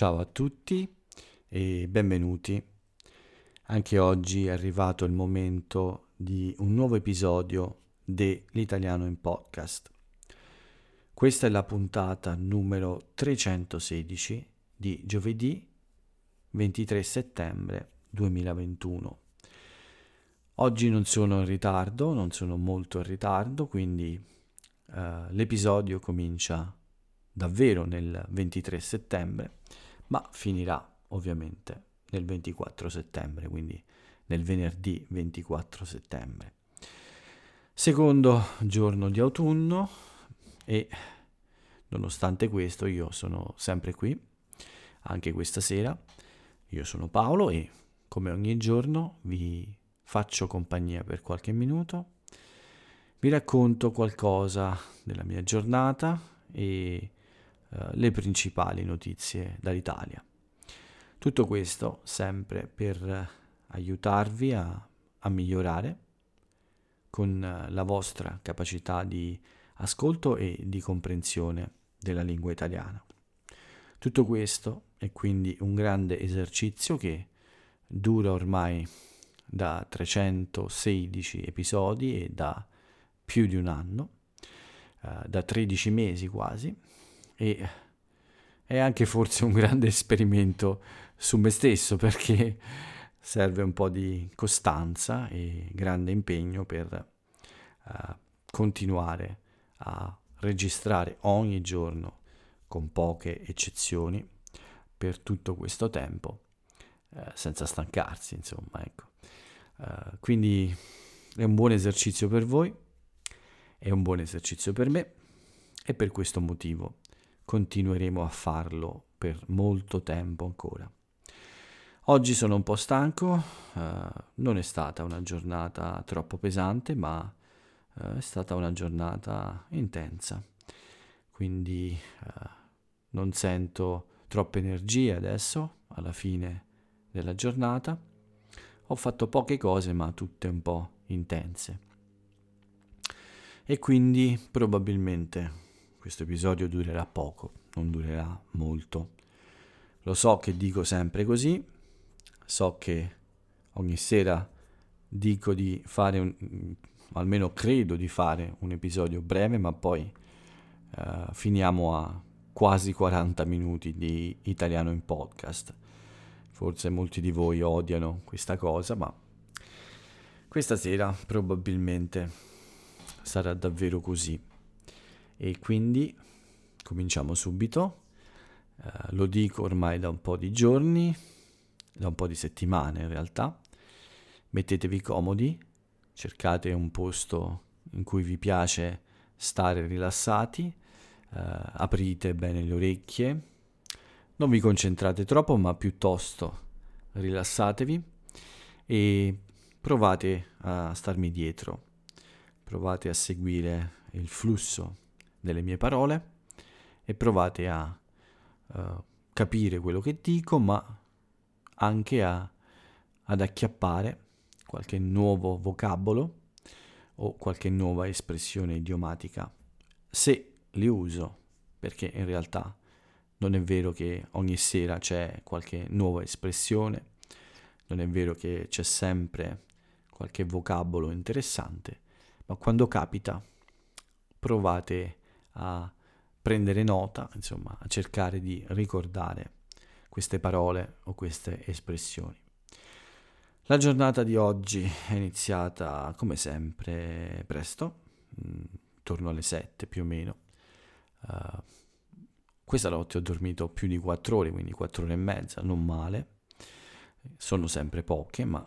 Ciao a tutti e benvenuti. Anche oggi è arrivato il momento di un nuovo episodio dell'Italiano in Podcast. Questa è la puntata numero 316 di giovedì 23 settembre 2021. Oggi non sono in ritardo, non sono molto in ritardo, quindi uh, l'episodio comincia davvero nel 23 settembre ma finirà ovviamente nel 24 settembre, quindi nel venerdì 24 settembre. Secondo giorno di autunno e nonostante questo io sono sempre qui, anche questa sera. Io sono Paolo e come ogni giorno vi faccio compagnia per qualche minuto, vi racconto qualcosa della mia giornata e eh, le principali notizie dall'Italia. Tutto questo sempre per aiutarvi a, a migliorare con eh, la vostra capacità di ascolto e di comprensione della lingua italiana. Tutto questo è quindi un grande esercizio che dura ormai da 316 episodi e da più di un anno, eh, da 13 mesi quasi, e è anche forse un grande esperimento su me stesso perché serve un po' di costanza e grande impegno per uh, continuare a registrare ogni giorno con poche eccezioni per tutto questo tempo uh, senza stancarsi insomma ecco. Uh, quindi è un buon esercizio per voi è un buon esercizio per me e per questo motivo continueremo a farlo per molto tempo ancora. Oggi sono un po' stanco, uh, non è stata una giornata troppo pesante, ma uh, è stata una giornata intensa, quindi uh, non sento troppe energie adesso, alla fine della giornata. Ho fatto poche cose, ma tutte un po' intense. E quindi probabilmente questo episodio durerà poco, non durerà molto. Lo so che dico sempre così, so che ogni sera dico di fare un, almeno credo di fare un episodio breve, ma poi uh, finiamo a quasi 40 minuti di italiano in podcast. Forse molti di voi odiano questa cosa, ma questa sera probabilmente sarà davvero così. E quindi cominciamo subito. Uh, lo dico ormai da un po' di giorni, da un po' di settimane in realtà. Mettetevi comodi, cercate un posto in cui vi piace stare rilassati, uh, aprite bene le orecchie, non vi concentrate troppo ma piuttosto rilassatevi e provate a starmi dietro, provate a seguire il flusso delle mie parole e provate a uh, capire quello che dico, ma anche a, ad acchiappare qualche nuovo vocabolo o qualche nuova espressione idiomatica, se li uso, perché in realtà non è vero che ogni sera c'è qualche nuova espressione, non è vero che c'è sempre qualche vocabolo interessante, ma quando capita provate a prendere nota, insomma, a cercare di ricordare queste parole o queste espressioni. La giornata di oggi è iniziata come sempre presto, intorno mm, alle 7 più o meno. Uh, questa notte ho dormito più di 4 ore, quindi 4 ore e mezza, non male. Sono sempre poche, ma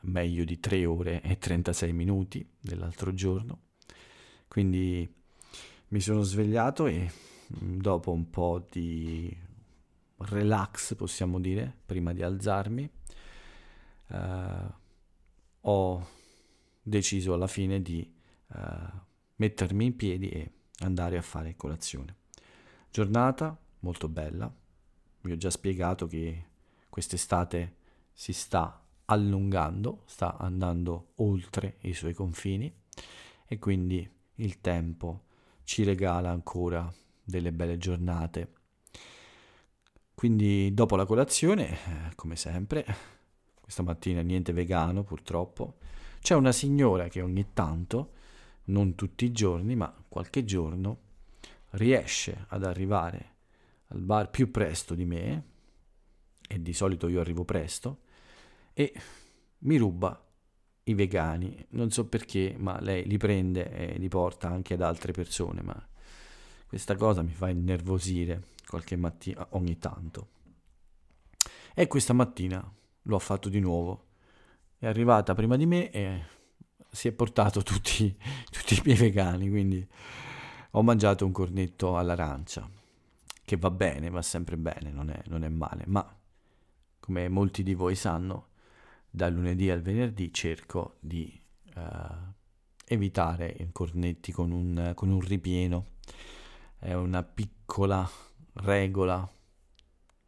meglio di 3 ore e 36 minuti dell'altro giorno. Quindi mi sono svegliato e mm, dopo un po' di relax, possiamo dire, prima di alzarmi, uh, ho deciso alla fine di uh, mettermi in piedi e andare a fare colazione. Giornata molto bella, vi ho già spiegato che quest'estate si sta allungando, sta andando oltre i suoi confini e quindi il tempo ci regala ancora delle belle giornate. Quindi dopo la colazione, eh, come sempre, questa mattina niente vegano purtroppo, c'è una signora che ogni tanto, non tutti i giorni, ma qualche giorno, riesce ad arrivare al bar più presto di me, e di solito io arrivo presto, e mi ruba i vegani. Non so perché, ma lei li prende e li porta anche ad altre persone, ma questa cosa mi fa innervosire qualche mattina, ogni tanto. E questa mattina lo ha fatto di nuovo. È arrivata prima di me e si è portato tutti, tutti i miei vegani, quindi ho mangiato un cornetto all'arancia, che va bene, va sempre bene, non è, non è male, ma come molti di voi sanno, dal lunedì al venerdì cerco di uh, evitare i cornetti con un, con un ripieno. È una piccola regola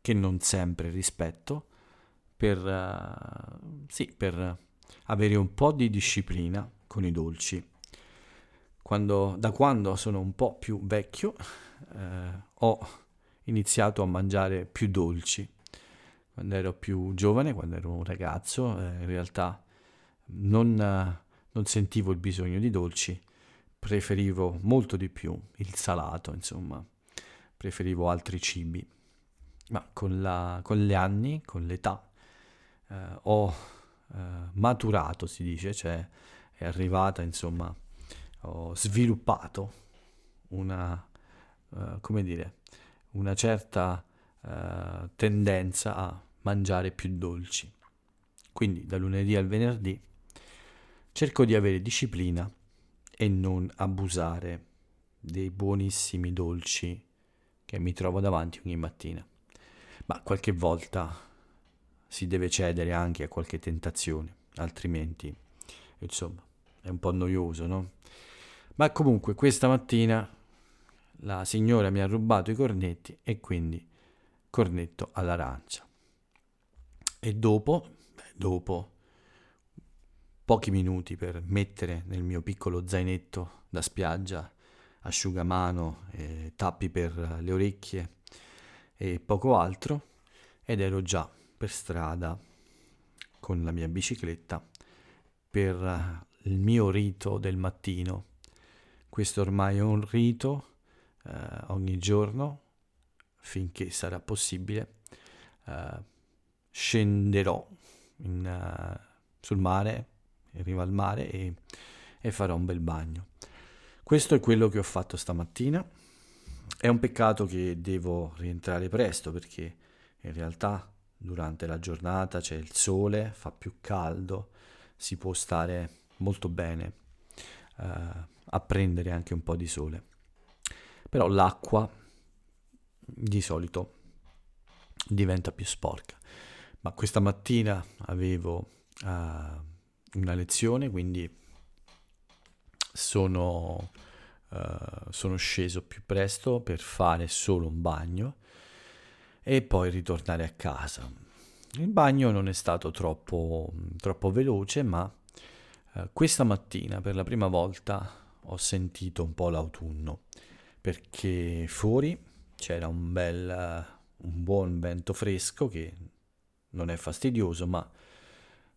che non sempre rispetto per, uh, sì, per avere un po' di disciplina con i dolci. Quando, da quando sono un po' più vecchio eh, ho iniziato a mangiare più dolci quando ero più giovane, quando ero un ragazzo, eh, in realtà non, eh, non, sentivo il bisogno di dolci, preferivo molto di più il salato, insomma, preferivo altri cibi. Ma con, la, con gli anni, con l'età, eh, ho eh, maturato, si dice, cioè è arrivata, insomma, ho sviluppato una, uh, come dire, una certa uh, tendenza a mangiare più dolci. Quindi da lunedì al venerdì cerco di avere disciplina e non abusare dei buonissimi dolci che mi trovo davanti ogni mattina. Ma qualche volta si deve cedere anche a qualche tentazione, altrimenti, insomma, è un po' noioso, no? Ma comunque questa mattina la signora mi ha rubato i cornetti e quindi cornetto all'arancia. E dopo, dopo pochi minuti per mettere nel mio piccolo zainetto da spiaggia asciugamano, eh, tappi per le orecchie e poco altro, ed ero già per strada con la mia bicicletta per il mio rito del mattino. Questo ormai è un rito eh, ogni giorno, finché sarà possibile. Eh, scenderò in, uh, sul mare, in riva al mare e, e farò un bel bagno. Questo è quello che ho fatto stamattina. È un peccato che devo rientrare presto perché in realtà durante la giornata c'è il sole, fa più caldo, si può stare molto bene uh, a prendere anche un po' di sole. Però l'acqua di solito diventa più sporca ma questa mattina avevo uh, una lezione, quindi sono, uh, sono sceso più presto per fare solo un bagno e poi ritornare a casa. Il bagno non è stato troppo, troppo veloce, ma uh, questa mattina per la prima volta ho sentito un po' l'autunno, perché fuori c'era un bel, un buon vento fresco che non è fastidioso, ma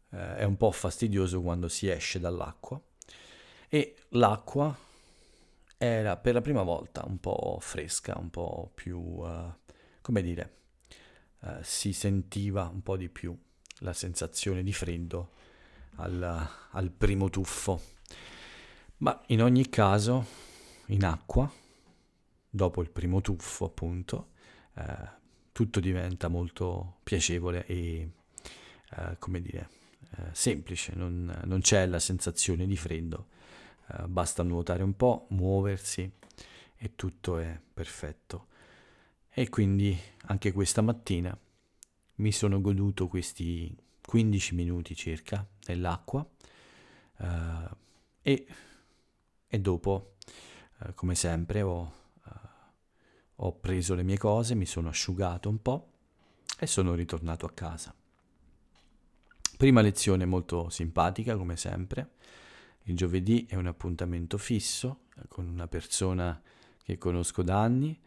eh, è un po' fastidioso quando si esce dall'acqua. E l'acqua era per la prima volta un po' fresca, un po' più, uh, come dire, uh, si sentiva un po' di più la sensazione di freddo al, al primo tuffo. Ma in ogni caso, in acqua, dopo il primo tuffo appunto, eh, tutto diventa molto piacevole e, uh, come dire, uh, semplice, non, non, c'è la sensazione di freddo, uh, basta nuotare un po', muoversi e tutto è perfetto. E quindi anche questa mattina mi sono goduto questi 15 minuti circa nell'acqua e, e, dopo, come sempre, ho ho preso le mie cose, mi sono asciugato un po' e sono ritornato a casa. Prima lezione molto simpatica, come sempre. Il giovedì è un appuntamento fisso eh, con una persona che conosco da anni,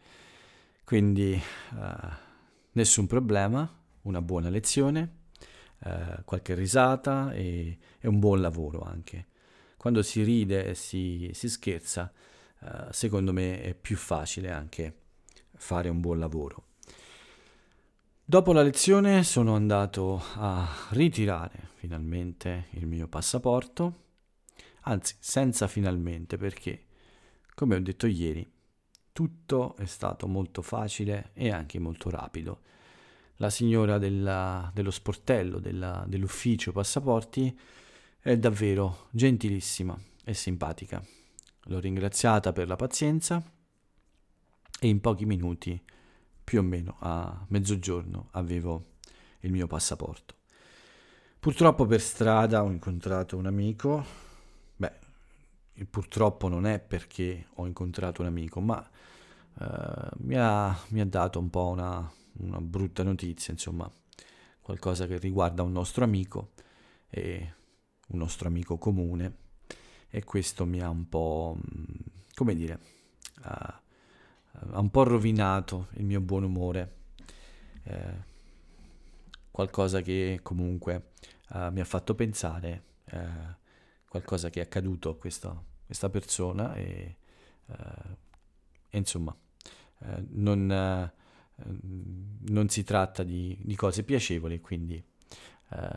quindi uh, nessun problema, una buona lezione, eh, qualche risata e, e, un buon lavoro anche. Quando si ride e si, si scherza, eh, secondo me è più facile anche fare un buon lavoro. Dopo la lezione sono andato a ritirare finalmente il mio passaporto, anzi senza finalmente perché, come ho detto ieri, tutto è stato molto facile e anche molto rapido. La signora della, dello sportello della, dell'ufficio passaporti è davvero gentilissima e simpatica. L'ho ringraziata per la pazienza e in pochi minuti, più o meno a mezzogiorno, avevo il mio passaporto. Purtroppo per strada ho incontrato un amico, beh, purtroppo non è perché ho incontrato un amico, ma eh, mi, ha, mi, ha, dato un po' una, una, brutta notizia, insomma, qualcosa che riguarda un nostro amico, e un nostro amico comune, e questo mi ha un po', come dire, uh, ha un po' rovinato il mio buon umore. Eh, qualcosa che comunque uh, mi ha fatto pensare, uh, qualcosa che è accaduto a questa, questa persona e, uh, e insomma non, non, si tratta di, di, cose piacevoli, quindi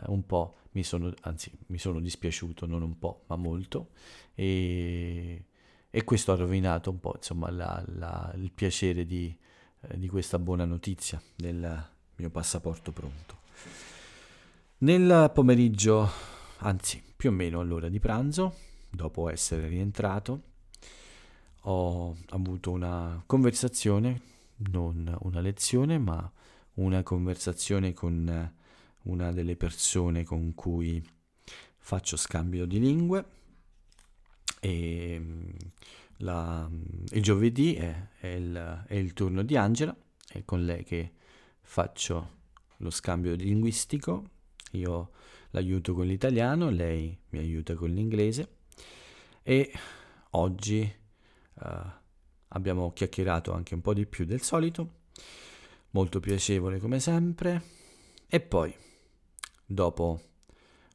un po' mi sono, anzi mi sono dispiaciuto, non un po', ma molto. E e questo ha rovinato un po' insomma, la, la, il piacere di, eh, di, questa buona notizia del mio passaporto pronto. Nel pomeriggio, anzi più o meno all'ora di pranzo, dopo essere rientrato, ho avuto una conversazione, non una lezione, ma una conversazione con una delle persone con cui faccio scambio di lingue e mm, la, il giovedì è, è, il, è, il, turno di Angela, è con lei che faccio lo scambio linguistico, io l'aiuto con l'italiano, lei mi aiuta con l'inglese. E oggi uh, abbiamo chiacchierato anche un po' di più del solito, molto piacevole come sempre. E poi dopo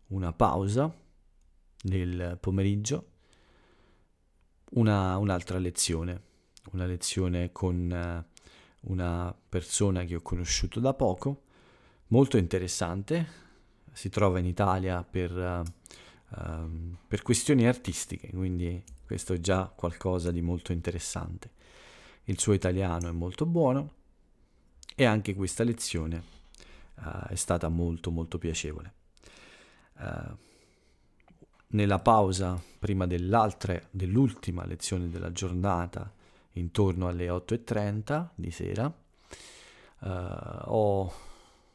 una pausa nel pomeriggio una, un'altra lezione, una lezione con uh, una persona che ho conosciuto da poco, molto interessante, si trova in Italia per, uh, uh, per questioni artistiche, quindi questo è già qualcosa di molto interessante. Il suo italiano è molto buono e anche questa lezione è stata molto molto piacevole. Nella pausa prima dell'ultima lezione della giornata, intorno alle 8.30 di sera, uh, ho,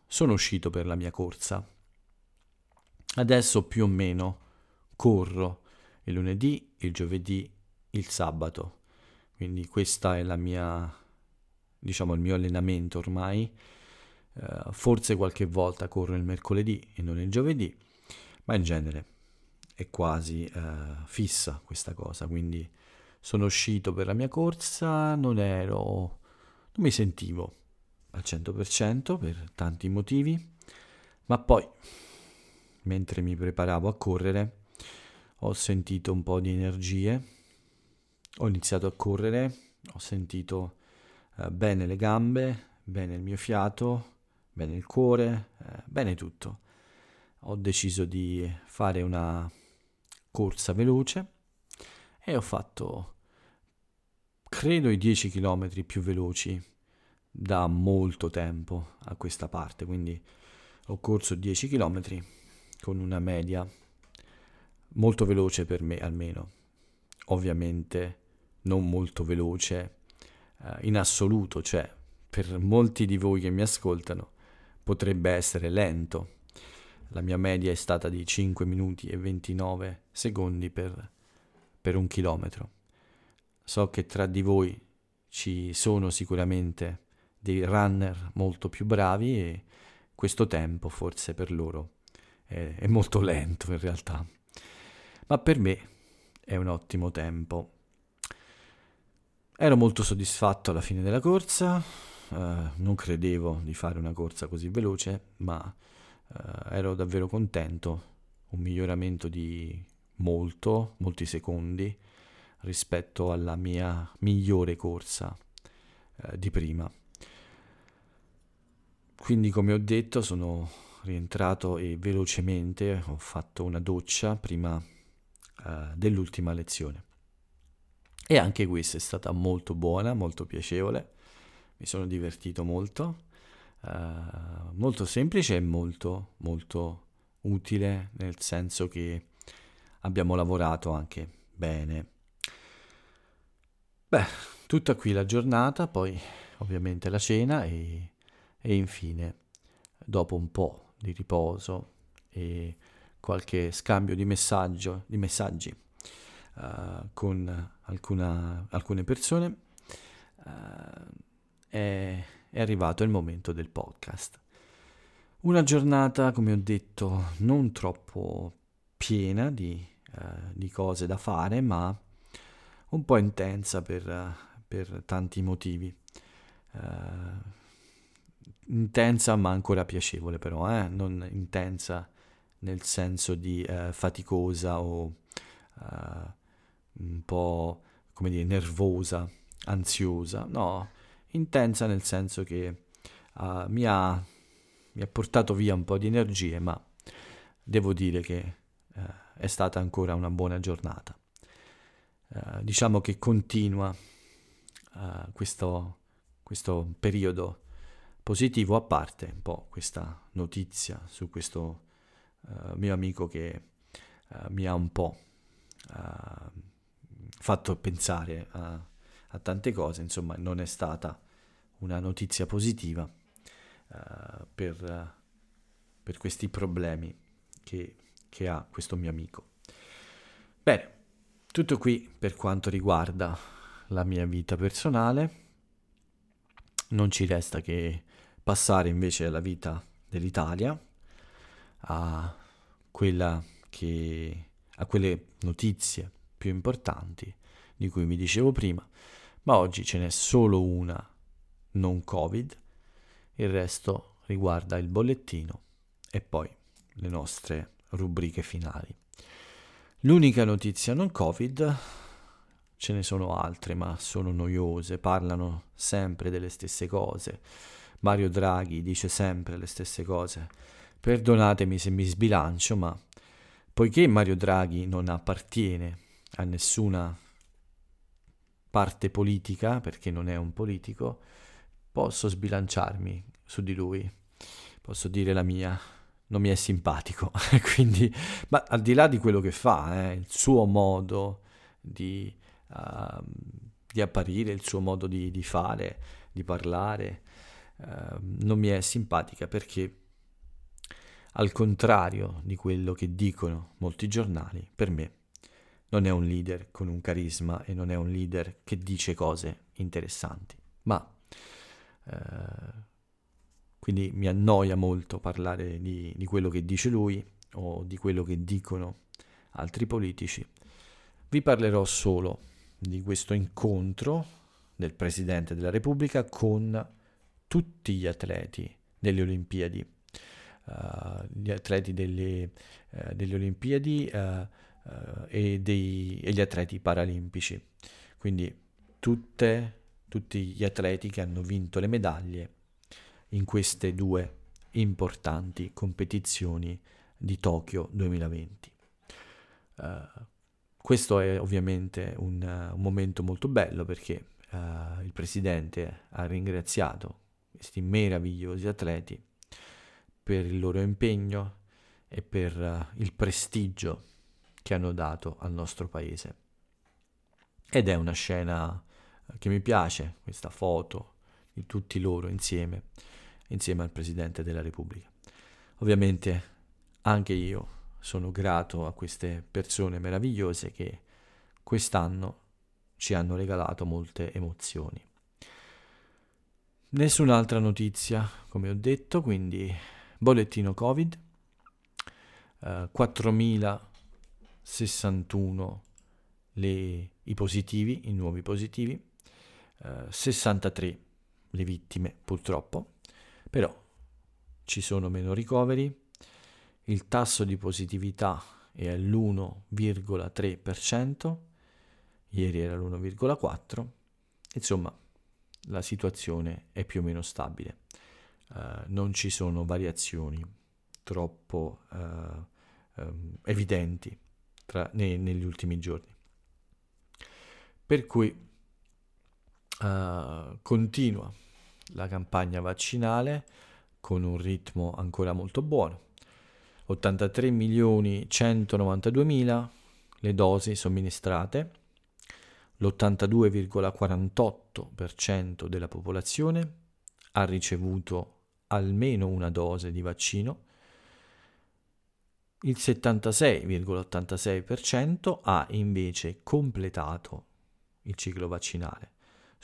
sono uscito per la mia corsa. Adesso più o meno corro il lunedì, il giovedì, il sabato. Quindi questa è la mia, diciamo, il mio allenamento ormai. Uh, forse qualche volta corro il mercoledì e non il giovedì, ma in genere è quasi eh, fissa questa cosa, quindi sono uscito per la mia corsa, non ero, non mi sentivo al 100% per tanti motivi, ma poi mentre mi preparavo a correre ho sentito un po' di energie, ho iniziato a correre, ho sentito eh, bene le gambe, bene il mio fiato, bene il cuore, eh, bene tutto. Ho deciso di fare una corsa veloce e ho fatto credo i 10 km più veloci da molto tempo a questa parte, quindi ho corso 10 km con una media molto veloce per me almeno. Ovviamente non molto veloce eh, in assoluto, cioè per molti di voi che mi ascoltano potrebbe essere lento, la mia media è stata di 5 minuti e 29 secondi per, per un chilometro. So che tra di voi ci sono sicuramente dei runner molto più bravi e questo tempo forse per loro è, è molto lento in realtà. Ma per me è un ottimo tempo. Ero molto soddisfatto alla fine della corsa, eh, non credevo di fare una corsa così veloce, ma eh, ero davvero contento, un miglioramento di molto, molti secondi rispetto alla mia migliore corsa eh, di prima. Quindi come ho detto sono rientrato e velocemente ho fatto una doccia prima eh, dell'ultima lezione. E anche questa è stata molto buona, molto piacevole, mi sono divertito molto, eh, molto semplice e molto molto utile nel senso che abbiamo lavorato anche bene. Beh, tutta qui la giornata, poi ovviamente la cena e e infine, dopo un po' di riposo e qualche scambio di, messaggio, di messaggi uh, con alcuna, alcune persone, uh, è arrivato il momento del podcast. Una giornata, come ho detto, non troppo piena di, uh, di cose da fare, ma un po' intensa per, per tanti motivi. Uh, intensa ma ancora piacevole però, eh? non intensa nel senso di eh, faticosa o uh, un po' come dire nervosa, ansiosa, no, intensa nel senso che uh, mi, ha, mi, ha, portato via un po' di energie, ma devo dire che uh, è stata ancora una buona giornata. diciamo che continua questo, questo periodo positivo, a parte un po' questa notizia su questo uh, mio amico che uh, mi ha un po' uh, fatto pensare a, a, tante cose, insomma non è stata una notizia positiva per, per, questi problemi che, che ha questo mio amico. Bene, tutto qui per quanto riguarda la mia vita personale. Non ci resta che passare invece alla vita dell'Italia, a, che, a quelle notizie più importanti di cui vi dicevo prima, ma oggi ce n'è solo una non Covid, il resto riguarda il bollettino e poi le nostre rubriche finali. L'unica notizia non Covid, ce ne sono altre, ma sono noiose, parlano sempre delle stesse cose Mario Draghi dice sempre le stesse cose. Perdonatemi se mi sbilancio, ma poiché Mario Draghi non appartiene a nessuna parte politica, perché non è un politico, posso sbilanciarmi su di lui, posso dire la mia, non mi è simpatico, quindi, ma al di là di quello che fa, eh, il suo modo di, uh, di, apparire, il suo modo di, di fare, di parlare, Ehm, non mi è simpatica perché al contrario di quello che dicono molti giornali, per me non è un leader con un carisma e non è un leader che dice cose interessanti, ma eh, quindi mi annoia molto parlare di, di quello che dice lui o di quello che dicono altri politici. Vi parlerò solo di questo incontro del Presidente della Repubblica con tutti gli atleti delle Olimpiadi, uh, gli atleti delle, uh, delle Olimpiadi uh, e, dei, e, gli atleti paralimpici, quindi tutte, tutti gli atleti che hanno vinto le medaglie in queste due importanti competizioni di Tokyo 2020. questo è ovviamente un, un, momento molto bello perché il presidente ha ringraziato questi meravigliosi atleti per il loro impegno e per uh, il prestigio che hanno dato al nostro paese. Ed è una scena eh, che mi piace, questa foto di tutti loro insieme, insieme al Presidente della Repubblica. Ovviamente anche io sono grato a queste persone meravigliose che quest'anno ci hanno regalato molte emozioni. Nessun'altra notizia, come ho detto, quindi bollettino Covid, eh, 4061 le, i positivi, i nuovi positivi, eh, 63 le vittime purtroppo, però ci sono meno ricoveri, il tasso di positività è all'1,3%, ieri era l'1,4%, insomma la situazione è più o meno stabile, uh, non ci sono variazioni troppo uh, um, evidenti tra, ne, negli ultimi giorni. Per cui uh, continua la campagna vaccinale con un ritmo ancora molto buono. 83 milioni 192 mila le dosi somministrate, l'82,48% della popolazione ha ricevuto almeno una dose di vaccino, il 76,86% ha invece completato il ciclo vaccinale.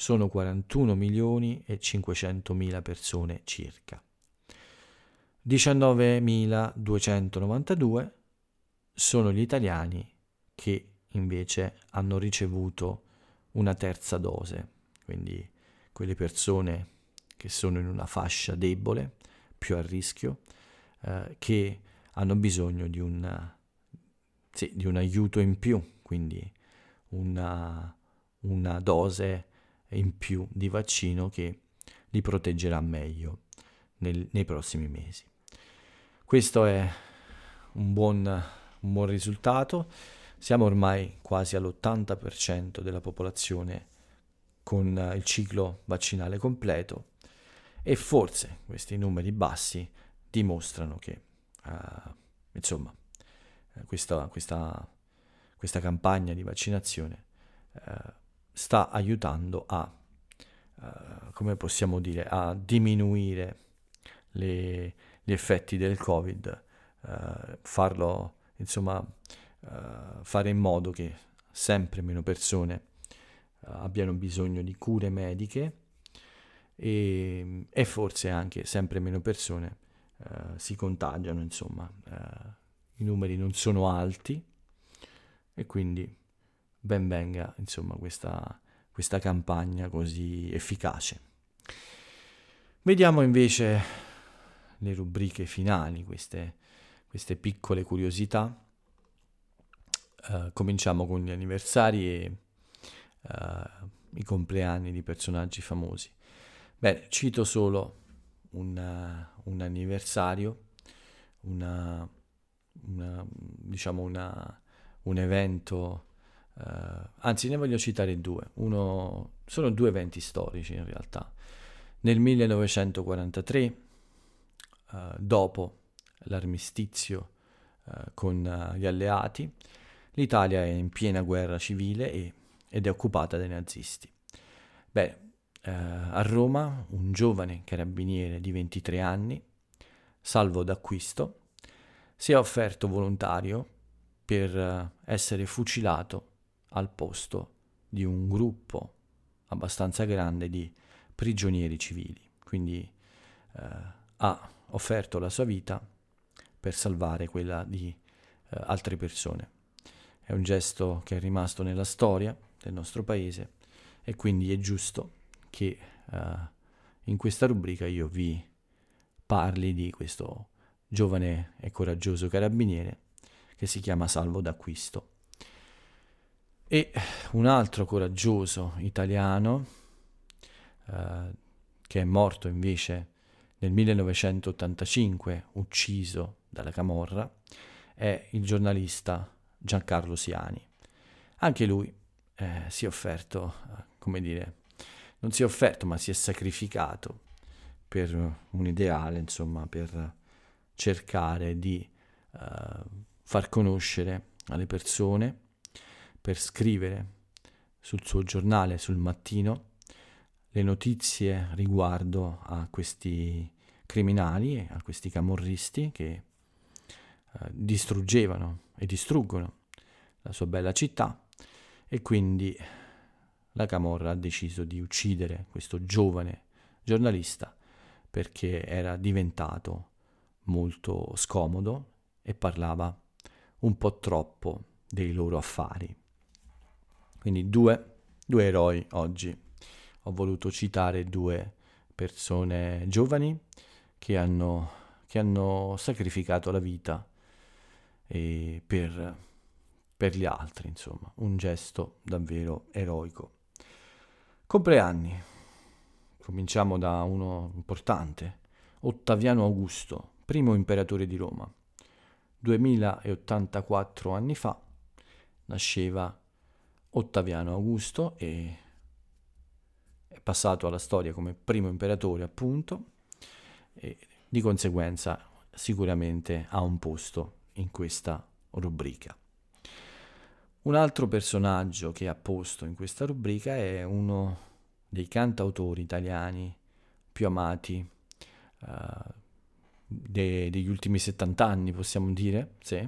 Sono 41 milioni e 500 mila persone circa. 19.292 sono gli italiani che invece hanno ricevuto una terza dose, quindi quelle persone che sono in una fascia debole, più a rischio, eh, che hanno bisogno di un, sì, di un aiuto in più, quindi una, una dose in più di vaccino che li proteggerà meglio nel, nei prossimi mesi. Questo è un buon, un buon risultato. Siamo ormai quasi all'80% della popolazione con il ciclo vaccinale completo e forse questi numeri bassi dimostrano che uh, insomma questa, questa, questa, campagna di vaccinazione uh, sta aiutando a, uh, come possiamo dire, a diminuire le, gli effetti del Covid, uh, farlo, insomma, uh, fare in modo che sempre meno persone abbiano bisogno di cure mediche e, e, forse anche sempre meno persone si contagiano, insomma, i numeri non sono alti e quindi ben venga, insomma, questa, questa campagna così efficace. Vediamo invece le rubriche finali, queste, queste piccole curiosità. Uh, cominciamo con gli anniversari e uh, i compleanni di personaggi famosi. Beh, cito solo un, uh, un anniversario, una, una, diciamo una, un evento, anzi ne voglio citare due. Uno, sono due eventi storici in realtà. Nel 1943 eh, dopo l'armistizio uh, con uh, gli alleati, l'Italia è in piena guerra civile e, ed è occupata dai nazisti. Beh, a Roma un giovane carabiniere di 23 anni, salvo d'acquisto, si è offerto volontario per essere fucilato al posto di un gruppo abbastanza grande di prigionieri civili. Quindi eh, ha offerto la sua vita per salvare quella di eh, altre persone. È un gesto che è rimasto nella storia del nostro paese e quindi è giusto che eh, in questa rubrica io vi parli di questo giovane e coraggioso carabiniere che si chiama Salvo d'Acquisto. E un altro coraggioso italiano eh, che è morto invece nel 1985 ucciso dalla Camorra, è il giornalista Giancarlo Siani. Anche lui eh, si è offerto, come dire, non si è offerto ma si è sacrificato per un ideale, insomma, per cercare di uh, far conoscere alle persone, per scrivere sul suo giornale, sul mattino, le notizie riguardo a questi criminali, a questi camorristi che eh, distruggevano e distruggono la sua bella città e quindi la Camorra ha deciso di uccidere questo giovane giornalista perché era diventato molto scomodo e parlava un po' troppo dei loro affari. Quindi due, due eroi oggi ho voluto citare due persone giovani che hanno, che hanno sacrificato la vita per, per gli altri, insomma, un gesto davvero eroico. Compleanni. Cominciamo da uno importante, Ottaviano Augusto, primo imperatore di Roma. 2084 anni fa nasceva Ottaviano Augusto e è passato alla storia come primo imperatore appunto e di conseguenza sicuramente ha un posto in questa rubrica. Un altro personaggio che ha posto in questa rubrica è uno dei cantautori italiani più amati uh, de- degli ultimi 70 anni, possiamo dire, sì.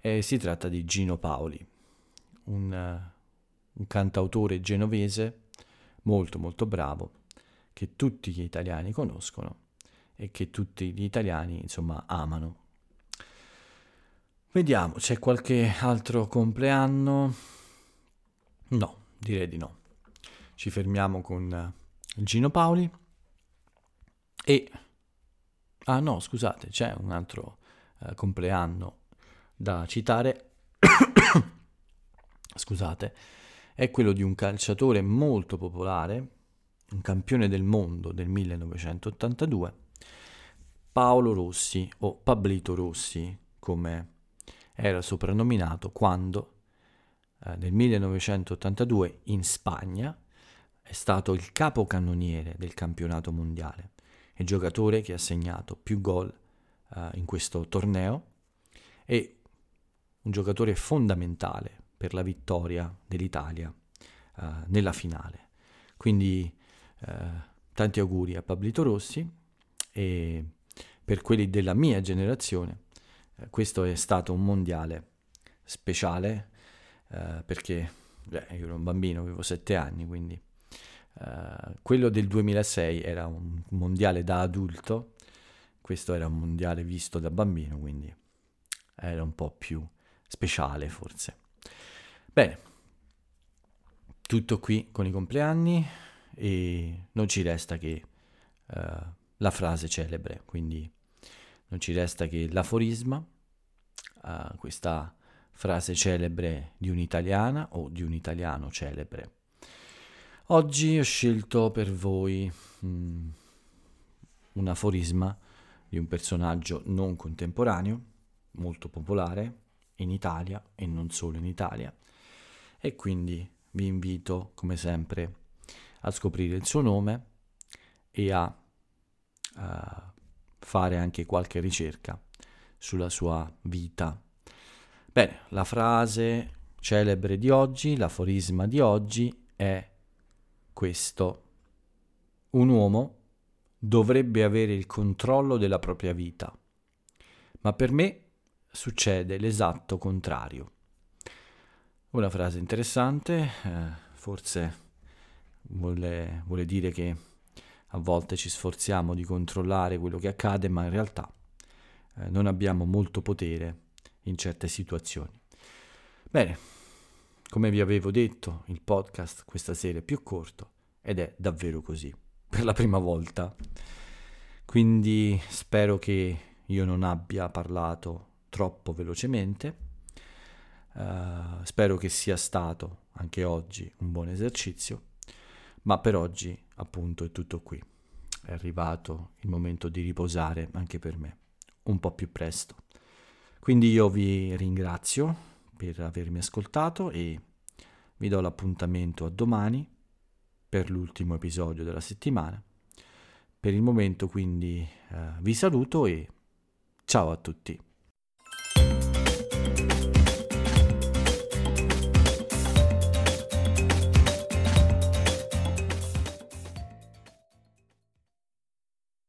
E si tratta di Gino Paoli, un, uh, un cantautore genovese molto molto bravo, che tutti gli italiani conoscono e che tutti gli italiani insomma amano. Vediamo, c'è qualche altro compleanno? No, direi di no. Ci fermiamo con eh, Gino Paoli e... Ah no, scusate, c'è un altro uh, compleanno da citare. scusate, è quello di un calciatore molto popolare, un campione del mondo del 1982, Paolo Rossi o Pablito Rossi, come era soprannominato quando eh, nel 1982 in Spagna è stato il capocannoniere del campionato mondiale, il giocatore che ha segnato più gol eh, in questo torneo e un giocatore fondamentale per la vittoria dell'Italia eh, nella finale. Quindi eh, tanti auguri a Pablito Rossi e per quelli della mia generazione eh, questo è stato un mondiale speciale eh, perché beh, io ero un bambino, avevo sette anni, quindi eh, quello del 2006 era un mondiale da adulto, questo era un mondiale visto da bambino, quindi era un po' più speciale forse. Bene, tutto qui con i compleanni e non ci resta che uh, la frase celebre, quindi non ci resta che l'aforisma, uh, questa frase celebre di un'italiana o di un italiano celebre. Oggi ho scelto per voi mm, un aforisma di un personaggio non contemporaneo, molto popolare in Italia e non solo in Italia, e quindi vi invito, come sempre, a scoprire il suo nome e a, a fare anche qualche ricerca sulla sua vita. Bene, la frase celebre di oggi, l'aforisma di oggi è questo. Un uomo dovrebbe avere il controllo della propria vita, ma per me succede l'esatto contrario. Una frase interessante, eh, forse vuole, vuole dire che a volte ci sforziamo di controllare quello che accade, ma in realtà eh, non abbiamo molto potere in certe situazioni. Bene, come vi avevo detto, il podcast questa sera è più corto ed è davvero così, per la prima volta. Quindi spero che io non abbia parlato troppo velocemente. Uh, spero che sia stato anche oggi un buon esercizio ma per oggi appunto è tutto qui. È arrivato il momento di riposare anche per me, un po' più presto. Quindi io vi ringrazio per avermi ascoltato e vi do l'appuntamento a domani per l'ultimo episodio della settimana. Per il momento quindi eh, vi saluto e ciao a tutti.